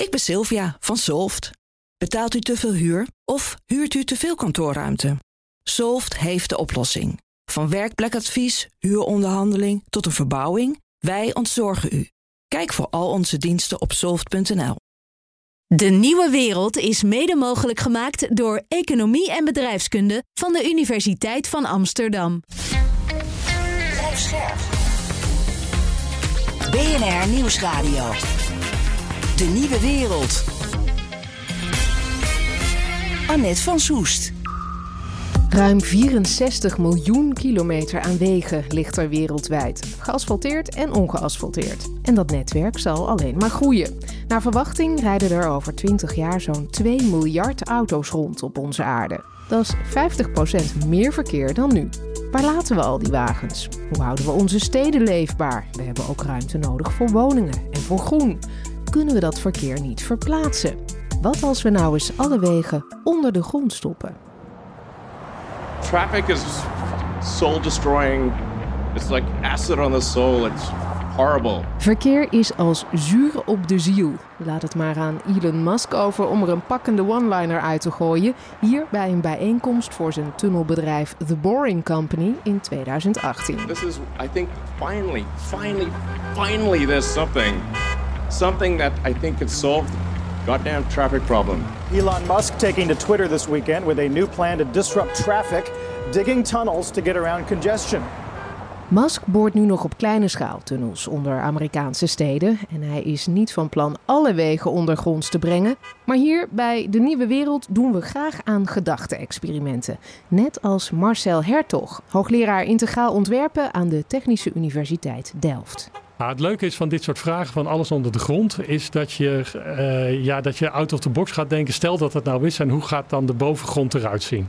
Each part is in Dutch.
Ik ben Sylvia van Solft. Betaalt u te veel huur of huurt u te veel kantoorruimte? Solft heeft de oplossing. Van werkplekadvies, huuronderhandeling tot een verbouwing, wij ontzorgen u. Kijk voor al onze diensten op soft.nl. De nieuwe wereld is mede mogelijk gemaakt door Economie en Bedrijfskunde van de Universiteit van Amsterdam. BNR Nieuwsradio. De nieuwe wereld. Annette van Soest. Ruim 64 miljoen kilometer aan wegen ligt er wereldwijd. Geasfalteerd en ongeasfalteerd. En dat netwerk zal alleen maar groeien. Naar verwachting rijden er over 20 jaar zo'n 2 miljard auto's rond op onze aarde. Dat is 50% meer verkeer dan nu. Waar laten we al die wagens? Hoe houden we onze steden leefbaar? We hebben ook ruimte nodig voor woningen en voor groen. Kunnen we dat verkeer niet verplaatsen? Wat als we nou eens alle wegen onder de grond stoppen? Traffic is soul destroying. It's like acid on the soul. It's horrible. Verkeer is als zuur op de ziel. Laat het maar aan Elon Musk over om er een pakkende one-liner uit te gooien. Hier bij een bijeenkomst voor zijn tunnelbedrijf The Boring Company in 2018. This is, I think, finally, finally, finally, there's something. Something that I think could solve the goddamn traffic problem. Elon Musk taking to Twitter this weekend with a new plan to disrupt traffic, digging tunnels to get around congestion. Musk boort nu nog op kleine schaal tunnels onder Amerikaanse steden en hij is niet van plan alle wegen ondergronds te brengen. Maar hier bij De Nieuwe Wereld doen we graag aan gedachte-experimenten. Net als Marcel Hertog, hoogleraar integraal ontwerpen aan de Technische Universiteit Delft. Nou, het leuke is van dit soort vragen van alles onder de grond, is dat je, uh, ja, dat je out of the box gaat denken. Stel dat het nou is en hoe gaat dan de bovengrond eruit zien?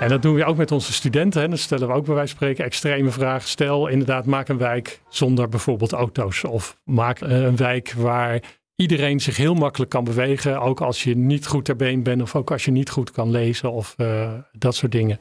En dat doen we ook met onze studenten. Hè. Dan stellen we ook bij wijze van spreken extreme vragen. Stel inderdaad, maak een wijk zonder bijvoorbeeld auto's. Of maak eh, een wijk waar iedereen zich heel makkelijk kan bewegen. Ook als je niet goed ter been bent of ook als je niet goed kan lezen of uh, dat soort dingen.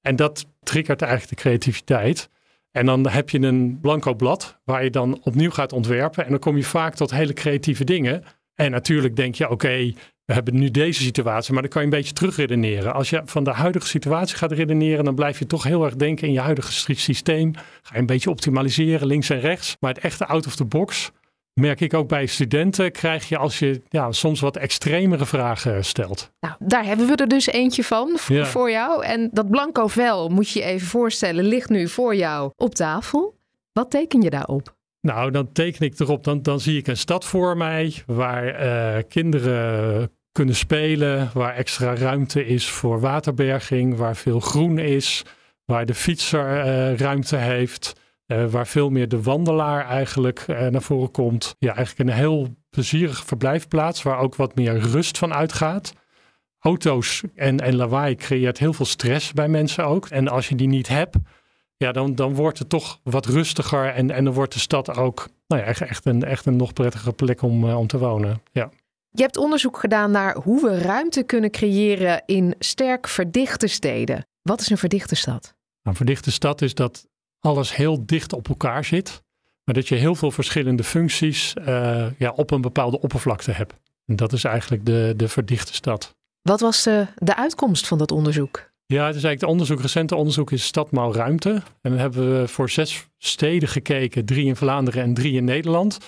En dat triggert eigenlijk de creativiteit. En dan heb je een blanco blad waar je dan opnieuw gaat ontwerpen. En dan kom je vaak tot hele creatieve dingen. En natuurlijk denk je, oké, we hebben nu deze situatie, maar dan kan je een beetje terugredeneren. Als je van de huidige situatie gaat redeneren, dan blijf je toch heel erg denken in je huidige systeem. Ga je een beetje optimaliseren, links en rechts. Maar het echte out of the box, merk ik ook bij studenten, krijg je als je ja, soms wat extremere vragen stelt. Nou, daar hebben we er dus eentje van voor, voor jou. En dat blanco vel, moet je je even voorstellen, ligt nu voor jou op tafel. Wat teken je daarop? Nou, dan teken ik erop, dan, dan zie ik een stad voor mij waar uh, kinderen kunnen spelen, waar extra ruimte is voor waterberging, waar veel groen is, waar de fietser uh, ruimte heeft, uh, waar veel meer de wandelaar eigenlijk uh, naar voren komt. Ja, eigenlijk een heel plezierige verblijfplaats waar ook wat meer rust van uitgaat. Auto's en, en lawaai creëert heel veel stress bij mensen ook. En als je die niet hebt, ja, dan, dan wordt het toch wat rustiger en, en dan wordt de stad ook nou ja, echt, echt, een, echt een nog prettige plek om, om te wonen. Ja. Je hebt onderzoek gedaan naar hoe we ruimte kunnen creëren in sterk verdichte steden. Wat is een verdichte stad? Nou, een verdichte stad is dat alles heel dicht op elkaar zit, maar dat je heel veel verschillende functies uh, ja, op een bepaalde oppervlakte hebt. En dat is eigenlijk de, de verdichte stad. Wat was de, de uitkomst van dat onderzoek? Ja, het is eigenlijk de onderzoek, recente onderzoek is Stadmaal Ruimte. En dan hebben we voor zes steden gekeken, drie in Vlaanderen en drie in Nederland.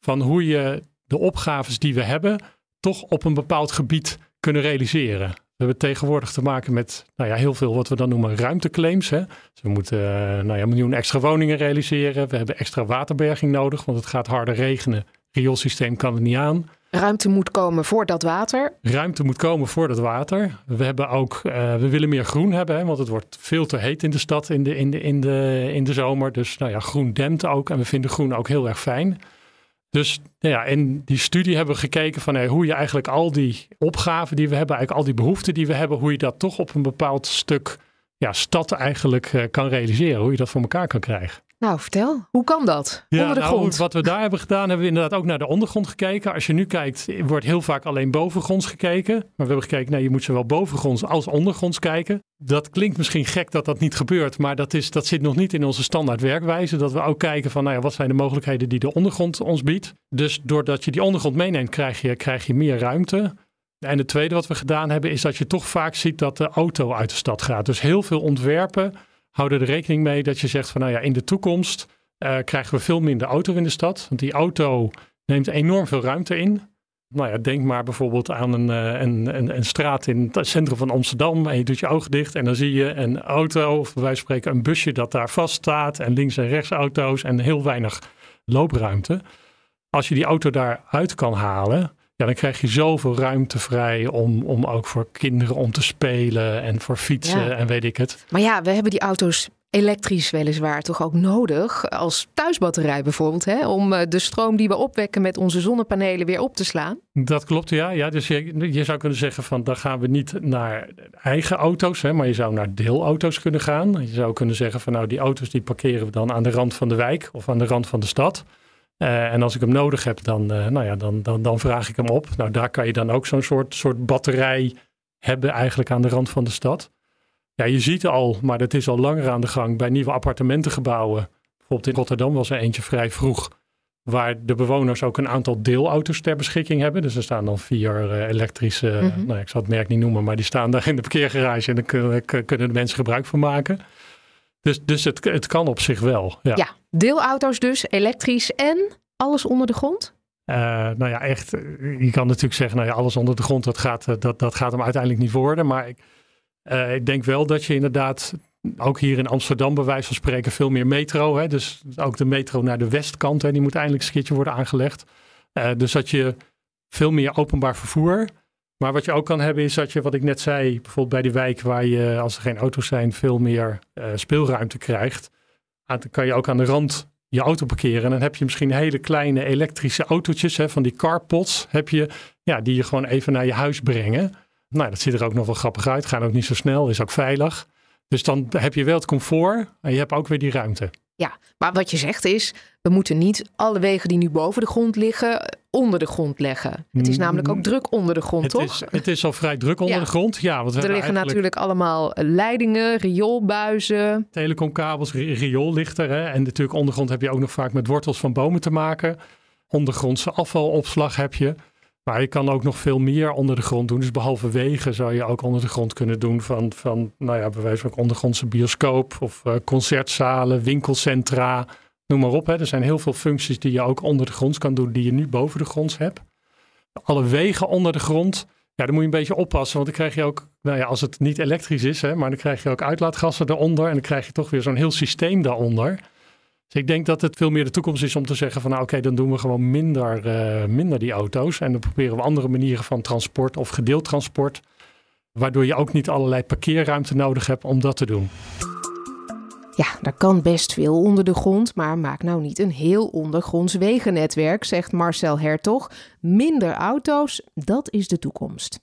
Van hoe je de opgaves die we hebben toch op een bepaald gebied kunnen realiseren. We hebben tegenwoordig te maken met nou ja, heel veel wat we dan noemen ruimteclaims. Hè. Dus we moeten uh, nou ja, miljoen extra woningen realiseren. We hebben extra waterberging nodig, want het gaat harder regenen. Rioolsysteem kan het niet aan. Ruimte moet komen voor dat water. Ruimte moet komen voor dat water. We, hebben ook, uh, we willen meer groen hebben, hè, want het wordt veel te heet in de stad in de, in de, in de, in de zomer. Dus nou ja, groen dempt ook en we vinden groen ook heel erg fijn. Dus ja, in die studie hebben we gekeken van hoe je eigenlijk al die opgaven die we hebben, eigenlijk al die behoeften die we hebben, hoe je dat toch op een bepaald stuk ja, stad eigenlijk uh, kan realiseren, hoe je dat voor elkaar kan krijgen. Nou, vertel, hoe kan dat? Ja, Onder de nou, grond. Wat we daar hebben gedaan, hebben we inderdaad ook naar de ondergrond gekeken. Als je nu kijkt, wordt heel vaak alleen bovengronds gekeken. Maar we hebben gekeken, nee, je moet zowel bovengronds als ondergronds kijken. Dat klinkt misschien gek dat dat niet gebeurt, maar dat, is, dat zit nog niet in onze standaard werkwijze. Dat we ook kijken van, nou ja, wat zijn de mogelijkheden die de ondergrond ons biedt. Dus doordat je die ondergrond meeneemt, krijg je, krijg je meer ruimte. En het tweede wat we gedaan hebben, is dat je toch vaak ziet dat de auto uit de stad gaat. Dus heel veel ontwerpen houden er rekening mee dat je zegt van, nou ja, in de toekomst eh, krijgen we veel minder auto in de stad. Want die auto neemt enorm veel ruimte in. Nou ja, denk maar bijvoorbeeld aan een, eh, een, een, een straat in het centrum van Amsterdam. En je doet je ogen dicht en dan zie je een auto, of van spreken een busje dat daar vast staat. En links en rechts auto's en heel weinig loopruimte. Als je die auto daaruit kan halen, ja, dan krijg je zoveel ruimte vrij om, om ook voor kinderen om te spelen en voor fietsen Ja. en weet ik het. Maar ja, we hebben die auto's elektrisch weliswaar toch ook nodig. Als thuisbatterij bijvoorbeeld, hè, om eh, de stroom die we opwekken met onze zonnepanelen weer op te slaan. Dat klopt, ja. ja dus je, je zou kunnen zeggen van dan gaan we niet naar eigen auto's, hè, maar je zou naar deelauto's kunnen gaan. Je zou kunnen zeggen van nou die auto's die parkeren we dan aan de rand van de wijk of aan de rand van de stad. Eh, en als ik hem nodig heb, dan, eh, nou ja, dan, dan, dan vraag ik hem op. Nou, daar kan je dan ook zo'n soort, soort batterij hebben eigenlijk aan de rand van de stad. Ja, je ziet al, maar dat is al langer aan de gang bij nieuwe appartementengebouwen. Bijvoorbeeld in Rotterdam was er eentje vrij vroeg waar de bewoners ook een aantal deelauto's ter beschikking hebben. Dus er staan dan vier eh, elektrische, Mhm. nou ik zal het merk niet noemen, maar die staan daar in de parkeergarage en daar kunnen, kunnen de mensen gebruik van maken. Dus, dus het, het kan op zich wel. Ja. Ja, deelauto's dus, elektrisch en alles onder de grond. Eh, nou ja, echt, eh, je kan natuurlijk zeggen, nou ja, alles onder de grond, dat gaat, eh, dat, dat gaat hem uiteindelijk niet worden. Maar ik, ik denk wel dat je inderdaad, ook hier in Amsterdam bij wijze van spreken, veel meer metro. Hè, dus ook de metro naar de westkant, hè, die moet eindelijk een keertje worden aangelegd. Dus dat je veel meer openbaar vervoer. Maar wat je ook kan hebben is dat je, wat ik net zei, bijvoorbeeld bij die wijk waar je, als er geen auto's zijn, veel meer speelruimte krijgt. Dan kan je ook aan de rand je auto parkeren. En dan heb je misschien hele kleine elektrische autootjes, hè, van die carpods, heb je, ja, die je gewoon even naar je huis brengen. Nou, dat ziet er ook nog wel grappig uit. Gaan ook niet zo snel, is ook veilig. Dus dan heb je wel het comfort en je hebt ook weer die ruimte. Ja, maar wat je zegt is, we moeten niet alle wegen die nu boven de grond liggen, onder de grond leggen. Het is namelijk ook druk onder de grond, Het toch? is, het is al vrij druk onder Ja. de grond. Ja, want we er liggen natuurlijk allemaal eh, leidingen, rioolbuizen. telecomkabels, ri- riool ligt er. Hè? En natuurlijk ondergrond heb je ook nog vaak met wortels van bomen te maken. Ondergrondse afvalopslag heb je. Maar je kan ook nog veel meer onder de grond doen. Dus behalve wegen zou je ook onder de grond kunnen doen van, van nou ja, bij wijze van ondergrondse bioscoop of eh, concertzalen, winkelcentra, noem maar op. Hè. Er zijn heel veel functies die je ook onder de grond kan doen, die je nu boven de grond hebt. Alle wegen onder de grond, ja, daar moet je een beetje oppassen, want dan krijg je ook, nou ja, als het niet elektrisch is, hè, maar dan krijg je ook uitlaatgassen eronder en dan krijg je toch weer zo'n heel systeem daaronder. Dus ik denk dat het veel meer de toekomst is om te zeggen van nou oké, dan doen we gewoon minder, eh, minder die auto's. En dan proberen we andere manieren van transport of gedeeld transport. Waardoor je ook niet allerlei parkeerruimte nodig hebt om dat te doen. Ja, daar kan best veel onder de grond, maar maak nou niet een heel ondergronds wegennetwerk, zegt Marcel Hertog. Minder auto's, dat is de toekomst.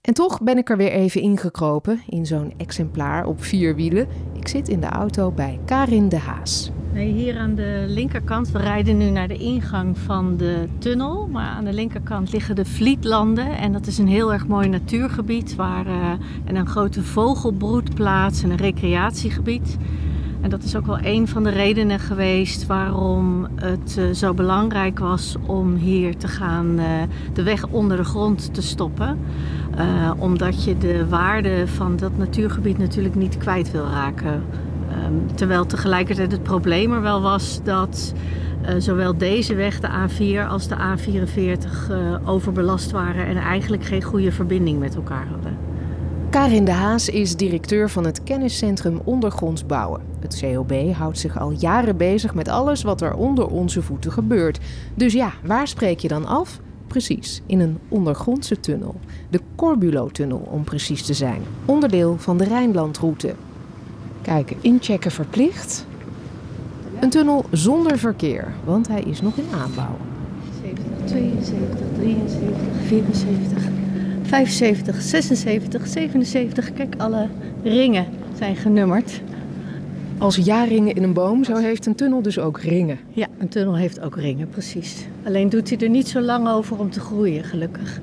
En toch ben ik er weer even ingekropen in zo'n exemplaar op vier wielen. Ik zit in de auto bij Karin de Haas. Hier aan de linkerkant, we rijden nu naar de ingang van de tunnel. Maar aan de linkerkant liggen de Vlietlanden. En dat is een heel erg mooi natuurgebied. Waar, eh, en een grote vogelbroedplaats en een recreatiegebied. En dat is ook wel een van de redenen geweest waarom het eh, zo belangrijk was om hier te gaan, eh, de weg onder de grond te stoppen. Eh, omdat je de waarde van dat natuurgebied natuurlijk niet kwijt wil raken. Ehm, terwijl tegelijkertijd het probleem er wel was dat zowel deze weg, de A4, als de A44 eh, overbelast waren en eigenlijk geen goede verbinding met elkaar hadden. Karin de Haas is directeur van het kenniscentrum Ondergronds Bouwen. Het COB houdt zich al jaren bezig met alles wat er onder onze voeten gebeurt. Dus ja, waar spreek je dan af? Precies, in een ondergrondse tunnel. De Corbulo-tunnel om precies te zijn. Onderdeel van de Rijnlandroute. Kijk, inchecken verplicht. Een tunnel zonder verkeer, want hij is nog in aanbouw. 72, 73, 74, 75, 76, 77. Kijk, alle ringen zijn genummerd. Als jaringen in een boom, zo heeft een tunnel dus ook ringen. Ja, een tunnel heeft ook ringen, precies. Alleen doet hij er niet zo lang over om te groeien, gelukkig.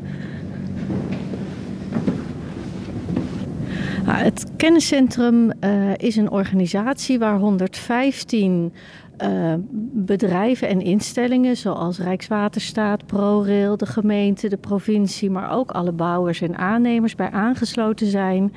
Nou, het kenniscentrum uh, is een organisatie waar 115 uh, bedrijven en instellingen zoals Rijkswaterstaat, ProRail, de gemeente, de provincie, maar ook alle bouwers en aannemers bij aangesloten zijn.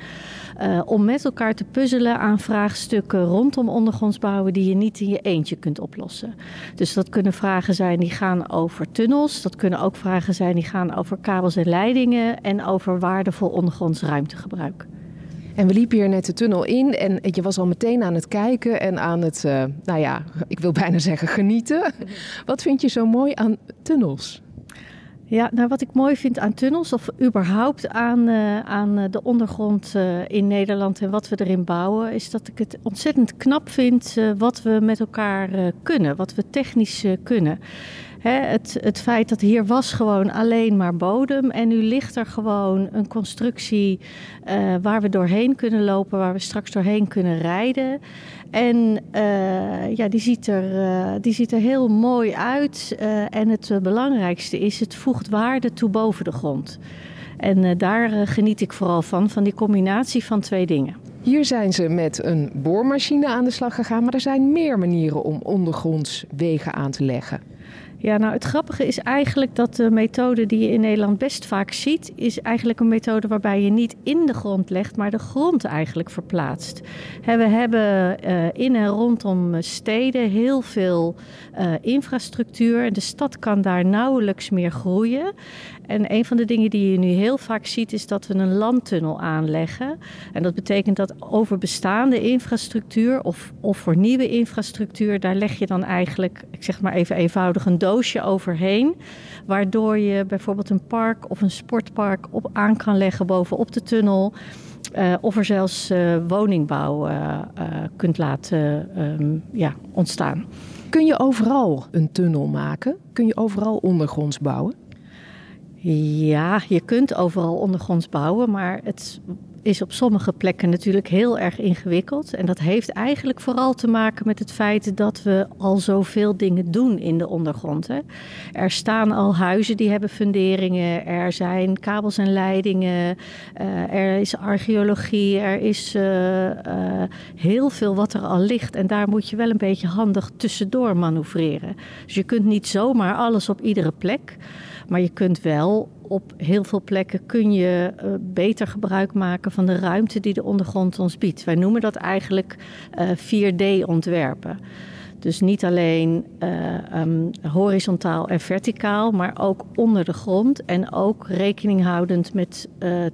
Uh, om met elkaar te puzzelen aan vraagstukken rondom ondergrondsbouwen die je niet in je eentje kunt oplossen. Dus dat kunnen vragen zijn die gaan over tunnels, dat kunnen ook vragen zijn die gaan over kabels en leidingen en over waardevol ondergronds ruimtegebruik. En we liepen hier net de tunnel in en je was al meteen aan het kijken en aan het, uh, nou ja, ik wil bijna zeggen genieten. Wat vind je zo mooi aan tunnels? Ja, nou wat ik mooi vind aan tunnels of überhaupt aan, uh, aan de ondergrond uh, in Nederland en wat we erin bouwen, is dat ik het ontzettend knap vind wat we met elkaar kunnen, wat we technisch kunnen. Hè, het, het feit dat hier was gewoon alleen maar bodem en nu ligt er gewoon een constructie uh, waar we doorheen kunnen lopen, waar we straks doorheen kunnen rijden. En uh, ja, die ziet, er, uh, die ziet er heel mooi uit. en het belangrijkste is, het voegt waarde toe boven de grond. En daar geniet ik vooral van, van die combinatie van twee dingen. Hier zijn ze met een boormachine aan de slag gegaan, maar er zijn meer manieren om ondergronds wegen aan te leggen. Ja, nou het grappige is eigenlijk dat de methode die je in Nederland best vaak ziet, is eigenlijk een methode waarbij je niet in de grond legt, maar de grond eigenlijk verplaatst. we hebben uh, in en rondom steden heel veel uh, infrastructuur en de stad kan daar nauwelijks meer groeien. En een van de dingen die je nu heel vaak ziet, is dat we een landtunnel aanleggen. En dat betekent dat over bestaande infrastructuur of, of voor nieuwe infrastructuur, daar leg je dan eigenlijk, ik zeg maar even eenvoudig, een doosje overheen. Waardoor je bijvoorbeeld een park of een sportpark op aan kan leggen bovenop de tunnel. Uh, of er zelfs uh, woningbouw uh, kunt laten um, ja, ontstaan. Kun je overal een tunnel maken? Kun je overal ondergronds bouwen? Ja, je kunt overal ondergronds bouwen, maar het is op sommige plekken natuurlijk heel erg ingewikkeld. En dat heeft eigenlijk vooral te maken met het feit dat we al zoveel dingen doen in de ondergrond. Hè. Er staan al huizen die hebben funderingen, er zijn kabels en leidingen, uh, er is archeologie, er is uh, uh, heel veel wat er al ligt. En daar moet je wel een beetje handig tussendoor manoeuvreren. Dus je kunt niet zomaar alles op iedere plek. Maar je kunt wel op heel veel plekken kun je uh, beter gebruik maken van de ruimte die de ondergrond ons biedt. Wij noemen dat eigenlijk uh, 4D ontwerpen. Dus niet alleen uh, um, horizontaal en verticaal, maar ook onder de grond en ook rekening houdend met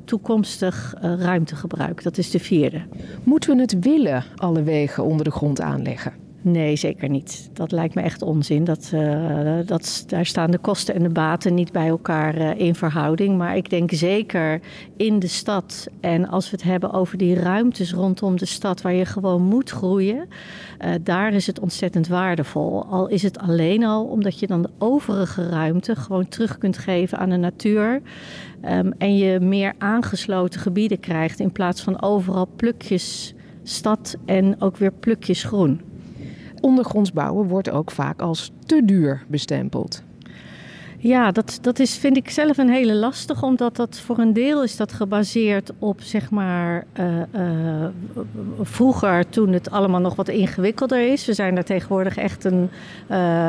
toekomstig ruimtegebruik. Dat is de vierde. Moeten we het willen, alle wegen onder de grond aanleggen? Nee, zeker niet. Dat lijkt me echt onzin. Dat, uh, dat, daar staan de kosten en de baten niet bij elkaar uh, in verhouding. Maar ik denk zeker in de stad. En als we het hebben over die ruimtes rondom de stad waar je gewoon moet groeien. Uh, daar is het ontzettend waardevol. Al is het alleen al omdat je dan de overige ruimte gewoon terug kunt geven aan de natuur. Um, en je meer aangesloten gebieden krijgt in plaats van overal plukjes stad en ook weer plukjes groen ondergronds bouwen wordt ook vaak als te duur bestempeld. Ja, dat, dat is, vind ik zelf een hele lastig, omdat dat voor een deel is dat gebaseerd op, zeg maar, uh, uh, vroeger toen het allemaal nog wat ingewikkelder is. We zijn daar tegenwoordig echt een, uh,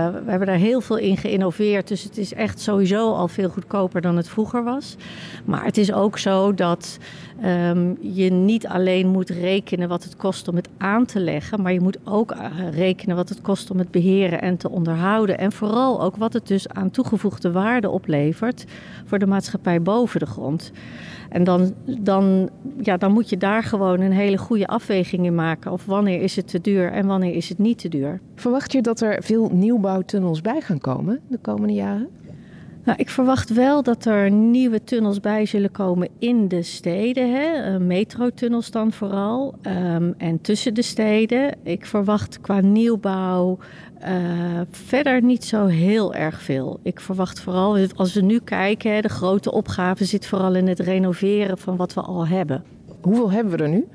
we hebben daar heel veel in geïnnoveerd, dus het is echt sowieso al veel goedkoper dan het vroeger was. Maar het is ook zo dat um, je niet alleen moet rekenen wat het kost om het aan te leggen, maar je moet ook rekenen wat het kost om het beheren en te onderhouden. En vooral ook wat het dus aan toegevoegde waarde oplevert voor de maatschappij boven de grond. En dan, dan, ja, dan moet je daar gewoon een hele goede afweging in maken. Of wanneer is het te duur en wanneer is het niet te duur. Verwacht je dat er veel nieuwbouwtunnels bij gaan komen de komende jaren? Nou, ik verwacht wel dat er nieuwe tunnels bij zullen komen in de steden. Hè? Metrotunnels dan vooral. Um, en tussen de steden. Ik verwacht qua nieuwbouw uh, verder niet zo heel erg veel. Ik verwacht vooral, als we nu kijken, hè, de grote opgave zit vooral in het renoveren van wat we al hebben. Hoeveel hebben we er nu?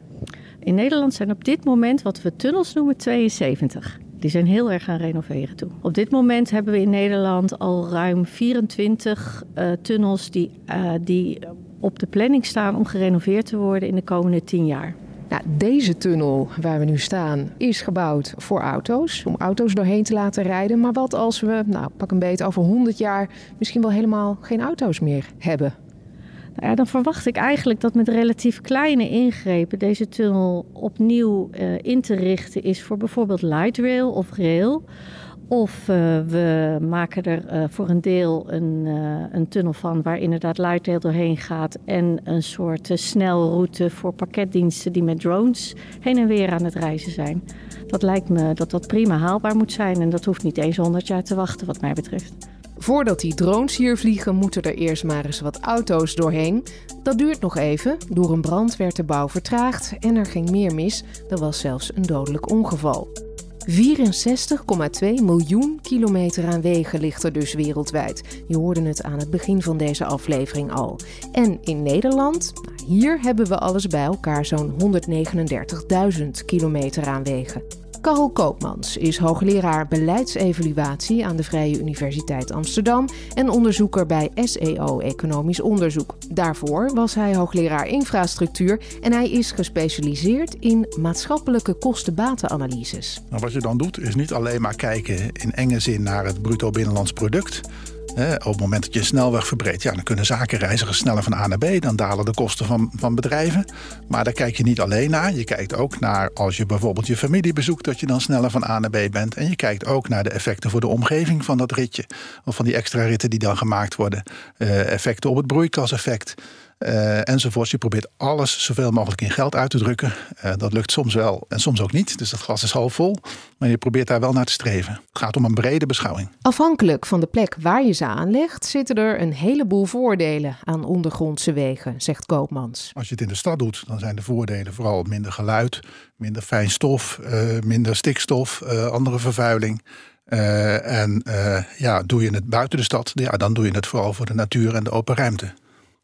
In Nederland zijn op dit moment wat we tunnels noemen 72. Die zijn heel erg gaan renoveren toe. Op dit moment hebben we in Nederland al ruim 24 uh, tunnels die, uh, die op de planning staan om gerenoveerd te worden in de komende 10 jaar. Nou, deze tunnel waar we nu staan is gebouwd voor auto's, om auto's doorheen te laten rijden. Maar wat als we, nou pak een beetje over 100 jaar, misschien wel helemaal geen auto's meer hebben? Nou ja, dan verwacht ik eigenlijk dat met relatief kleine ingrepen deze tunnel opnieuw uh, in te richten is voor bijvoorbeeld light rail of rail. Of uh, we maken er uh, voor een deel een, een, tunnel van waar inderdaad lightrail doorheen gaat. En een soort snelroute voor pakketdiensten die met drones heen en weer aan het reizen zijn. Dat lijkt me dat dat prima haalbaar moet zijn. En dat hoeft niet eens 100 jaar te wachten, wat mij betreft. Voordat die drones hier vliegen, moeten er eerst maar eens wat auto's doorheen. Dat duurt nog even. Door een brand werd de bouw vertraagd en er ging meer mis. Er was zelfs een dodelijk ongeval. 64,2 miljoen kilometer aan wegen ligt er dus wereldwijd. Je hoorde het aan het begin van deze aflevering al. En in Nederland, nou, hier hebben we alles bij elkaar zo'n 139.000 kilometer aan wegen. Karel Koopmans is hoogleraar beleidsevaluatie aan de Vrije Universiteit Amsterdam en onderzoeker bij SEO Economisch Onderzoek. Daarvoor was hij hoogleraar infrastructuur en hij is gespecialiseerd in maatschappelijke kosten-batenanalyses. Nou, wat je dan doet is niet alleen maar kijken in enge zin naar het bruto binnenlands product op het moment dat je een snelweg verbreedt, ja, dan kunnen zakenreizigers sneller van A naar B. Dan dalen de kosten van, van bedrijven. Maar daar kijk je niet alleen naar. Je kijkt ook naar als je bijvoorbeeld je familie bezoekt, dat je dan sneller van A naar B bent. En je kijkt ook naar de effecten voor de omgeving van dat ritje. Of van die extra ritten die dan gemaakt worden. Uh, effecten op het broeikaseffect. Uh, enzovoorts. Je probeert alles zoveel mogelijk in geld uit te drukken. Uh, dat lukt soms wel en soms ook niet. Dus dat glas is half vol. Maar je probeert daar wel naar te streven. Het gaat om een brede beschouwing. Afhankelijk van de plek waar je ze aanlegt, zitten er een heleboel voordelen aan ondergrondse wegen, zegt Koopmans. Als je het in de stad doet, dan zijn de voordelen vooral minder geluid, minder fijn stof, uh, minder stikstof, andere vervuiling. Uh, en uh, ja, doe je het buiten de stad, ja, dan doe je het vooral voor de natuur en de open ruimte.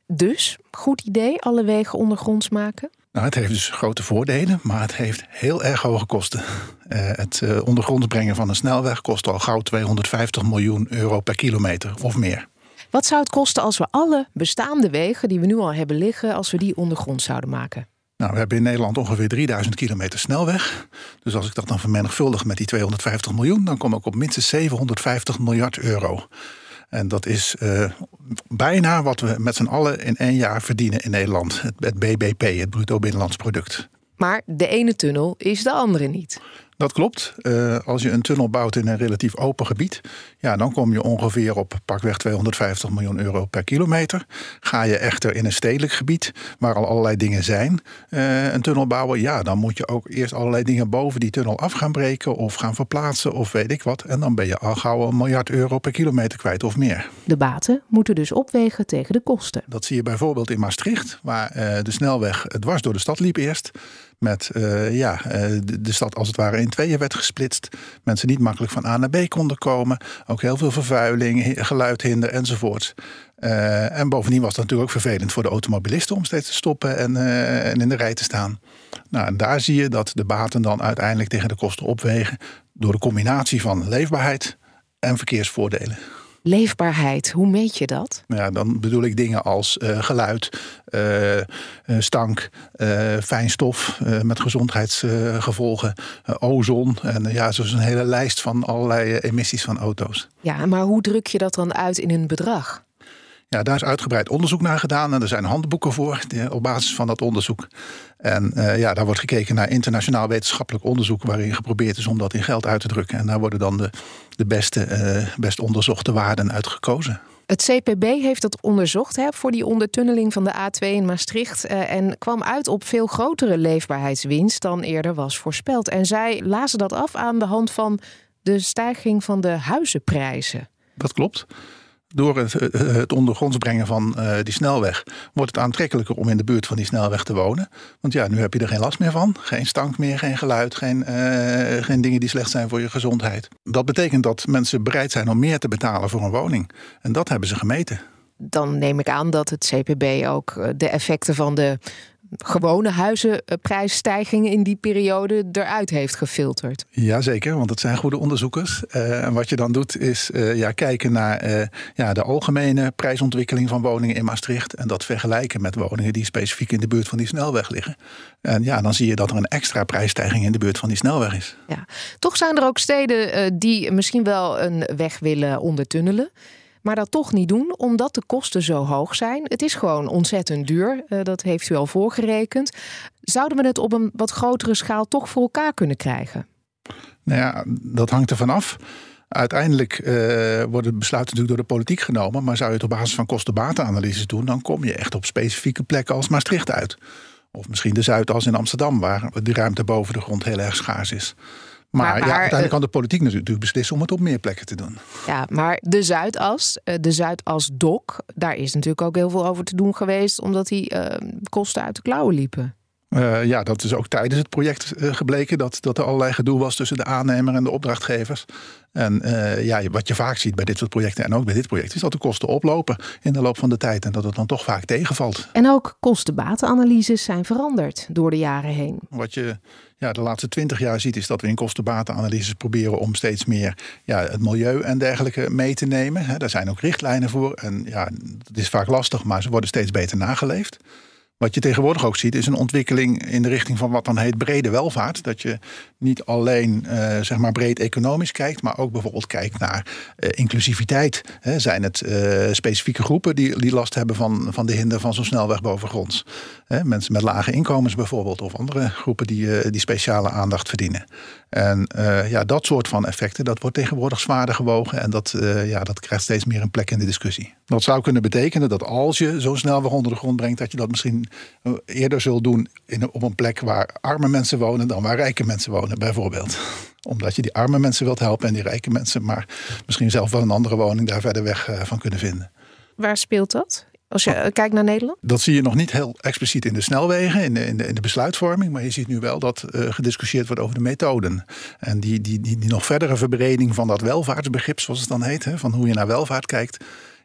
Dus, goed idee, alle wegen ondergronds maken? Nou, het heeft dus grote voordelen, maar het heeft heel erg hoge kosten. Uh, het uh, ondergronds brengen van een snelweg kost al gauw 250 miljoen euro per kilometer of meer. Wat zou het kosten als we alle bestaande wegen die we nu al hebben liggen, als we die ondergrond zouden maken? Nou, we hebben in Nederland ongeveer 3000 kilometer snelweg. Dus als ik dat dan vermenigvuldig met die 250 miljoen, dan kom ik op minstens 750 miljard euro. En dat is uh, bijna wat we met z'n allen in één jaar verdienen in Nederland. Het BBP, het bruto binnenlands product. Maar de ene tunnel is de andere niet. Dat klopt. Uh, als je een tunnel bouwt in een relatief open gebied, ja, dan kom je ongeveer op pakweg 250 miljoen euro per kilometer. Ga je echter in een stedelijk gebied, waar al allerlei dingen zijn, uh, een tunnel bouwen, ja, dan moet je ook eerst allerlei dingen boven die tunnel af gaan breken of gaan verplaatsen of weet ik wat. En dan ben je al gauw een miljard euro per kilometer kwijt of meer. De baten moeten dus opwegen tegen de kosten. Dat zie je bijvoorbeeld in Maastricht, waar uh, de snelweg dwars door de stad liep eerst met uh, ja, uh, de, de, stad als het ware in tweeën werd gesplitst. Mensen niet makkelijk van A naar B konden komen. Ook heel veel vervuiling, geluidhinder enzovoort. Uh, en bovendien was het natuurlijk ook vervelend voor de automobilisten om steeds te stoppen en, en in de rij te staan. Nou, en daar zie je dat de baten dan uiteindelijk tegen de kosten opwegen door de combinatie van leefbaarheid en verkeersvoordelen. Leefbaarheid, hoe meet je dat? Ja, dan bedoel ik dingen als uh, geluid, uh, stank, fijn stof met gezondheidsgevolgen, ozon. En ja, zo is een hele lijst van allerlei emissies van auto's. Ja, maar hoe druk je dat dan uit in een bedrag? Ja, daar is uitgebreid onderzoek naar gedaan en er zijn handboeken voor op basis van dat onderzoek. En uh, ja, daar wordt gekeken naar internationaal wetenschappelijk onderzoek waarin geprobeerd is om dat in geld uit te drukken. En daar worden dan de, de beste, uh, best onderzochte waarden uit gekozen. Het CPB heeft dat onderzocht hè, voor die ondertunneling van de A2 in Maastricht. Uh, en kwam uit op veel grotere leefbaarheidswinst dan eerder was voorspeld. En zij lazen dat af aan de hand van de stijging van de huizenprijzen. Dat klopt door het, het ondergronds brengen van uh, die snelweg wordt het aantrekkelijker om in de buurt van die snelweg te wonen. Want ja, nu heb je er geen last meer van. Geen stank meer, geen geluid, geen, geen dingen die slecht zijn voor je gezondheid. Dat betekent dat mensen bereid zijn om meer te betalen voor een woning. En dat hebben ze gemeten. Dan neem ik aan dat het CPB ook de effecten van de gewone huizenprijsstijgingen in die periode eruit heeft gefilterd. Jazeker, want het zijn goede onderzoekers. Uh, en wat je dan doet is uh, ja, kijken naar uh, ja, de algemene prijsontwikkeling van woningen in Maastricht. En dat vergelijken met woningen die specifiek in de buurt van die snelweg liggen. En ja, dan zie je dat er een extra prijsstijging in de buurt van die snelweg is. Ja. Toch zijn er ook steden die misschien wel een weg willen ondertunnelen maar dat toch niet doen omdat de kosten zo hoog zijn. Het is gewoon ontzettend duur, uh, dat heeft u al voorgerekend. Zouden we het op een wat grotere schaal toch voor elkaar kunnen krijgen? Nou ja, dat hangt er vanaf. Uiteindelijk uh, worden besluiten natuurlijk door de politiek genomen. Maar zou je het op basis van kosten-batenanalyses doen, dan kom je echt op specifieke plekken als Maastricht uit. Of misschien de Zuidas in Amsterdam, waar de ruimte boven de grond heel erg schaars is. Maar, ja, uiteindelijk eh, kan de politiek natuurlijk beslissen om het op meer plekken te doen. Ja, maar de Zuidas, eh, de Zuidas-dok, daar is natuurlijk ook heel veel over te doen geweest, omdat die uh, kosten uit de klauwen liepen. Uh, ja, dat is ook tijdens het project gebleken dat, dat er allerlei gedoe was tussen de aannemer en de opdrachtgevers. En uh, ja, wat je vaak ziet bij dit soort projecten en ook bij dit project, is dat de kosten oplopen in de loop van de tijd en dat het dan toch vaak tegenvalt. En ook kostenbatenanalyses zijn veranderd door de jaren heen. Wat je ja, de laatste twintig jaar ziet, is dat we in kostenbatenanalyses proberen om steeds meer ja, het milieu en dergelijke mee te nemen. He, daar zijn ook richtlijnen voor. En ja, het is vaak lastig, maar ze worden steeds beter nageleefd. Wat je tegenwoordig ook ziet, is een ontwikkeling in de richting van wat dan heet brede welvaart. Dat je niet alleen uh, zeg maar breed economisch kijkt, maar ook bijvoorbeeld kijkt naar uh, inclusiviteit. Zijn het uh, specifieke groepen die, die last hebben van, van de hinder van zo'n snelweg bovengronds? He, mensen met lage inkomens bijvoorbeeld, of andere groepen die, die speciale aandacht verdienen. En ja, dat soort van effecten, dat wordt tegenwoordig zwaarder gewogen en dat, ja, dat krijgt steeds meer een plek in de discussie. Dat zou kunnen betekenen dat als je zo'n snelweg onder de grond brengt, dat je dat misschien eerder zult doen in, op een plek waar arme mensen wonen dan waar rijke mensen wonen, bijvoorbeeld. Omdat je die arme mensen wilt helpen en die rijke mensen, maar misschien zelf wel een andere woning daar verder weg uh, van kunnen vinden. Waar speelt dat? Als je oh. kijkt naar Nederland? Dat zie je nog niet heel expliciet in de snelwegen, in de, in de, in de besluitvorming. Maar je ziet nu wel dat uh, gediscussieerd wordt over de methoden. En die, die, die, die nog verdere verbreding van dat welvaartsbegrip, zoals het dan heet, hè, van hoe je naar welvaart kijkt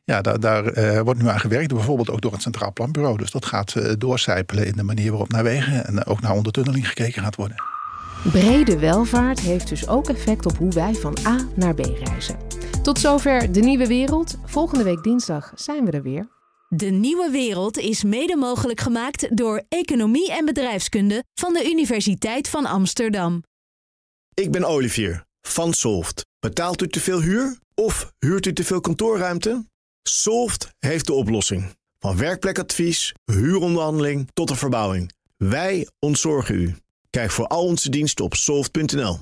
ja, daar, daar uh, wordt nu aan gewerkt, bijvoorbeeld ook door het Centraal Planbureau. Dus dat gaat uh, doorcijpelen in de manier waarop naar wegen en ook naar ondertunneling gekeken gaat worden. Brede welvaart heeft dus ook effect op hoe wij van A naar B reizen. Tot zover de nieuwe wereld. Volgende week dinsdag zijn we er weer. De nieuwe wereld is mede mogelijk gemaakt door Economie en Bedrijfskunde van de Universiteit van Amsterdam. Ik ben Olivier van Solft. Betaalt u te veel huur of huurt u te veel kantoorruimte? Solft heeft de oplossing. Van werkplekadvies, huuronderhandeling tot de verbouwing. Wij ontzorgen u. Kijk voor al onze diensten op soft.nl.